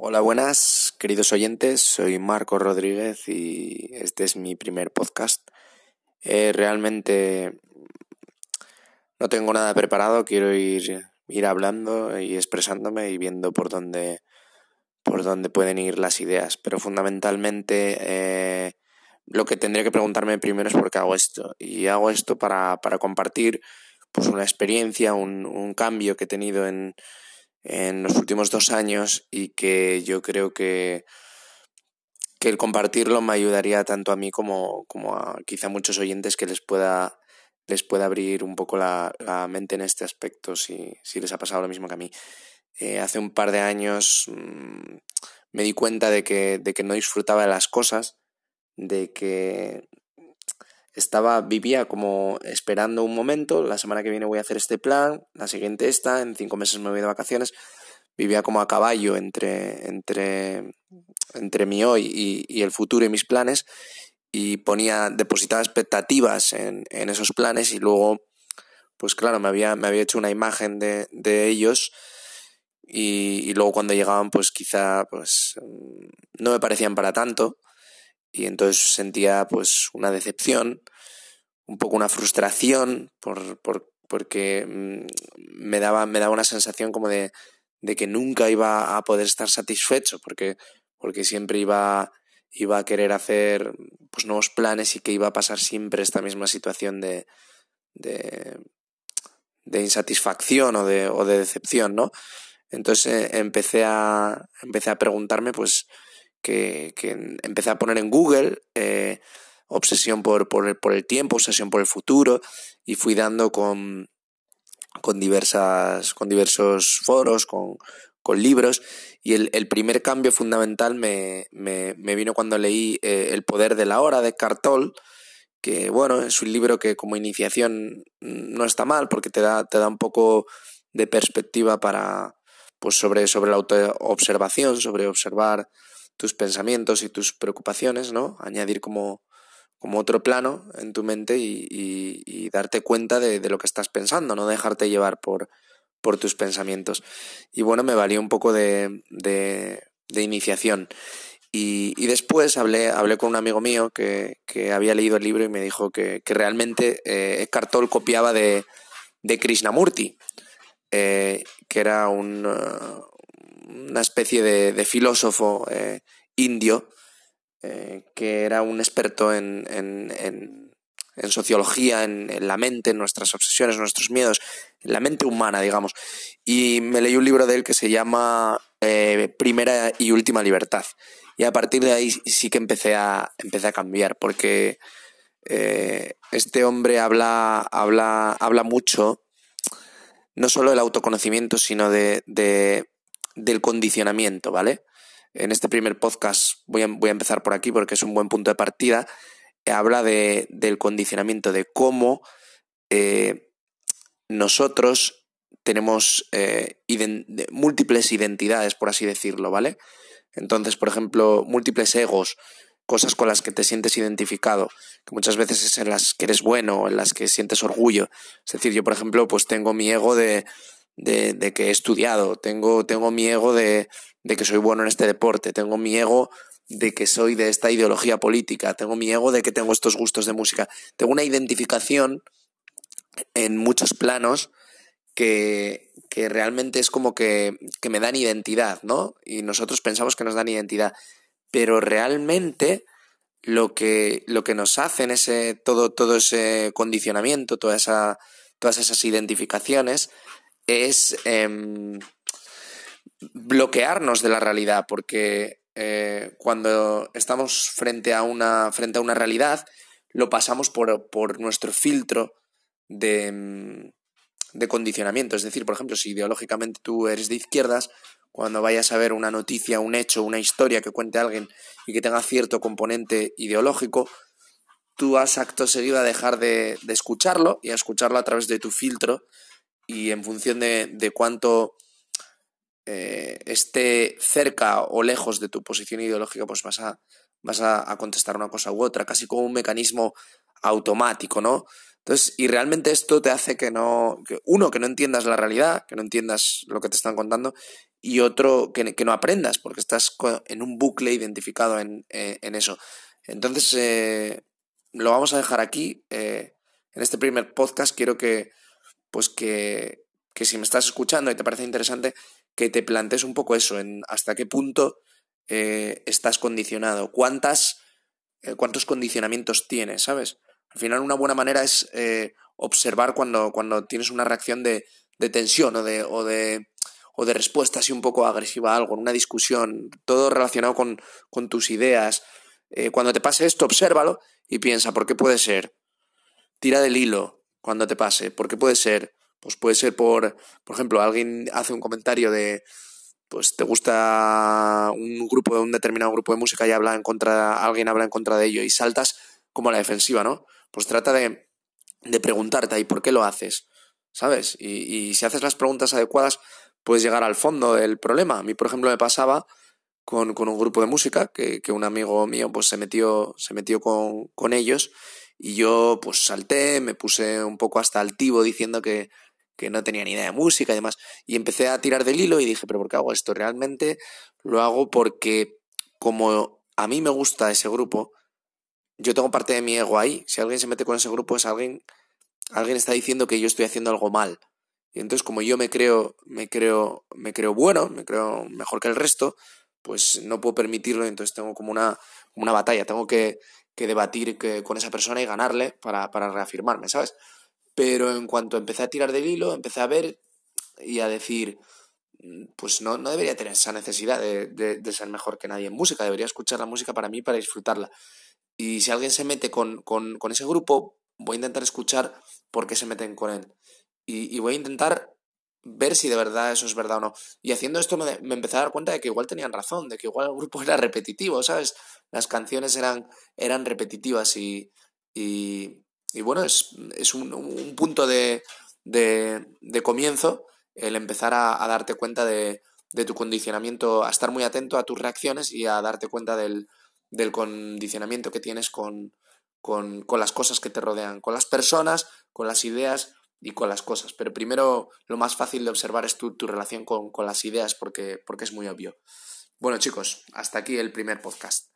Hola, buenas, queridos oyentes. Soy Marco Rodríguez y este es mi primer podcast. Eh, realmente no tengo nada preparado, quiero ir, ir hablando y expresándome y viendo por dónde, por dónde pueden ir las ideas. Pero fundamentalmente eh, lo que tendría que preguntarme primero es por qué hago esto. Y hago esto para, para compartir pues, una experiencia, un, un cambio que he tenido en en los últimos dos años y que yo creo que, que el compartirlo me ayudaría tanto a mí como, como a quizá muchos oyentes que les pueda, les pueda abrir un poco la, la mente en este aspecto si, si, les ha pasado lo mismo que a mí. Eh, hace un par de años mmm, me di cuenta de que, de que no disfrutaba de las cosas, de que estaba, vivía como esperando un momento, la semana que viene voy a hacer este plan, la siguiente esta, en cinco meses me voy de vacaciones, vivía como a caballo entre, entre, entre mi hoy y, el futuro y mis planes y ponía, depositaba expectativas en, en esos planes y luego, pues claro, me había, me había hecho una imagen de, de ellos y, y, luego cuando llegaban pues quizá pues no me parecían para tanto y entonces sentía pues una decepción, un poco una frustración por, por, porque me daba, me daba una sensación como de, de que nunca iba a poder estar satisfecho porque, porque siempre iba, iba a querer hacer pues, nuevos planes y que iba a pasar siempre esta misma situación de, de, de insatisfacción o de, o de decepción, ¿no? Entonces eh, empecé, a, empecé a preguntarme pues que, que empecé a poner en Google, eh, obsesión por, por, el, tiempo, obsesión por el futuro, y fui dando con, con, diversas, con diversos foros, con, con libros, y el, primer cambio fundamental me, me, me vino cuando leí eh, El poder de la hora de Cartol, que bueno, es un libro que como iniciación no está mal porque te da, te da un poco de perspectiva para pues sobre, sobre la autoobservación, sobre observar tus pensamientos y tus preocupaciones, ¿no? Añadir como, como otro plano en tu mente y, darte cuenta de, lo que estás pensando, no dejarte llevar por, tus pensamientos. Y bueno, me valió un poco de, iniciación. Y, después hablé, hablé con un amigo mío que, había leído el libro y me dijo que, realmente eh, copiaba de, Krishnamurti, eh, que era un, una especie de, de filósofo eh, indio eh, que era un experto en, en, sociología, en, la mente, en nuestras obsesiones, nuestros miedos, en la mente humana, digamos. Y me leí un libro de él que se llama eh, Primera y Última Libertad. Y a partir de ahí sí que empecé a, empecé a cambiar, porque eh, este hombre habla, habla, habla mucho, no solo del autoconocimiento, sino de del condicionamiento, ¿vale? En este primer podcast voy a, voy a, empezar por aquí porque es un buen punto de partida. Habla de, del condicionamiento, de cómo eh, nosotros tenemos eh, múltiples identidades, por así decirlo, ¿vale? Entonces, por ejemplo, múltiples egos, cosas con las que te sientes identificado, que muchas veces es en las que eres bueno, en las que sientes orgullo. Es decir, yo, por ejemplo, pues tengo mi ego de, de, de que he estudiado, tengo, tengo mi ego de, de que soy bueno en este deporte, tengo mi ego de que soy de esta ideología política, tengo mi ego de que tengo estos gustos de música, tengo una identificación en muchos planos que, que realmente es como que, que me dan identidad, ¿no? Y nosotros pensamos que nos dan identidad, pero realmente lo que, lo que nos hacen ese, todo, todo ese condicionamiento, toda esa, todas esas identificaciones, es eh, bloquearnos de la realidad, porque eh, cuando estamos frente a, una, frente a una realidad, lo pasamos por, por nuestro filtro de, de condicionamiento. Es decir, por ejemplo, si ideológicamente tú eres de izquierdas, cuando vayas a ver una noticia, un hecho, una historia que cuente alguien y que tenga cierto componente ideológico, tú has acto seguido a dejar de, de escucharlo y a escucharlo a través de tu filtro y en función de, de cuánto eh, esté cerca o lejos de tu posición ideológica, pues vas a, vas a, contestar una cosa u otra, casi como un mecanismo automático, ¿no? Entonces, y realmente esto te hace que no, uno, que no entiendas la realidad, que no entiendas lo que te están contando, y otro que, que no aprendas, porque estás en un bucle identificado en, eh, en eso. Entonces, eh, lo vamos a dejar aquí. En este primer podcast quiero que, pues que, que si me estás escuchando y te parece interesante, que te plantees un poco eso, en hasta qué punto estás condicionado, cuántas, cuántos condicionamientos tienes, ¿sabes? Al final una buena manera es observar cuando, cuando tienes una reacción de, tensión o de, o de o de respuesta así un poco agresiva a algo, en una discusión, todo relacionado con, tus ideas. Eh, cuando te pase esto, obsérvalo y piensa, ¿por qué puede ser? Tira del hilo cuando te pase, ¿por qué puede ser? Pues puede ser por, por ejemplo, alguien hace un comentario de, pues te gusta un grupo, un determinado grupo de música y habla en contra, alguien habla en contra de ello y saltas como a la defensiva, ¿no? Pues trata de, de preguntarte, ¿y por qué lo haces? ¿Sabes? Y, y si haces las preguntas adecuadas, puedes llegar al fondo del problema. A mí, por ejemplo, me pasaba con, con un grupo de música que, que, un amigo mío pues se metió, se metió con, con ellos y yo pues salté, me puse un poco hasta altivo diciendo que, que no tenía ni idea de música y demás. Y empecé a tirar del hilo y dije, pero ¿por qué hago esto? Realmente lo hago porque como a mí me gusta ese grupo, yo tengo parte de mi ego ahí. Si alguien se mete con ese grupo es alguien, alguien está diciendo que yo estoy haciendo algo mal. Y entonces, como yo me creo, me creo, me creo bueno, me creo mejor que el resto, pues no puedo permitirlo. Entonces tengo como una, una batalla, tengo que, que debatir con esa persona y ganarle para, para reafirmarme, ¿sabes? Pero en cuanto empecé a tirar del hilo, empecé a ver y a decir, pues no, no debería tener esa necesidad de, de, ser mejor que nadie en música, debería escuchar la música para mí, para disfrutarla. Y si alguien se mete con, con, con ese grupo, voy a intentar escuchar por qué se meten con él y, y, voy a intentar ver si de verdad eso es verdad o no. Y haciendo esto me, empecé a dar cuenta de que igual tenían razón, de que igual el grupo era repetitivo, ¿sabes? Las canciones eran, eran repetitivas y, y bueno, es, es un, un, punto de, de, de, comienzo el empezar a, a darte cuenta de, de, tu condicionamiento, a estar muy atento a tus reacciones y a darte cuenta del, del condicionamiento que tienes con, con, con las cosas que te rodean, con las personas, con las ideas y con las cosas. Pero primero lo más fácil de observar es tu, tu relación con, con las ideas porque, porque es muy obvio. Bueno chicos, hasta aquí el primer podcast.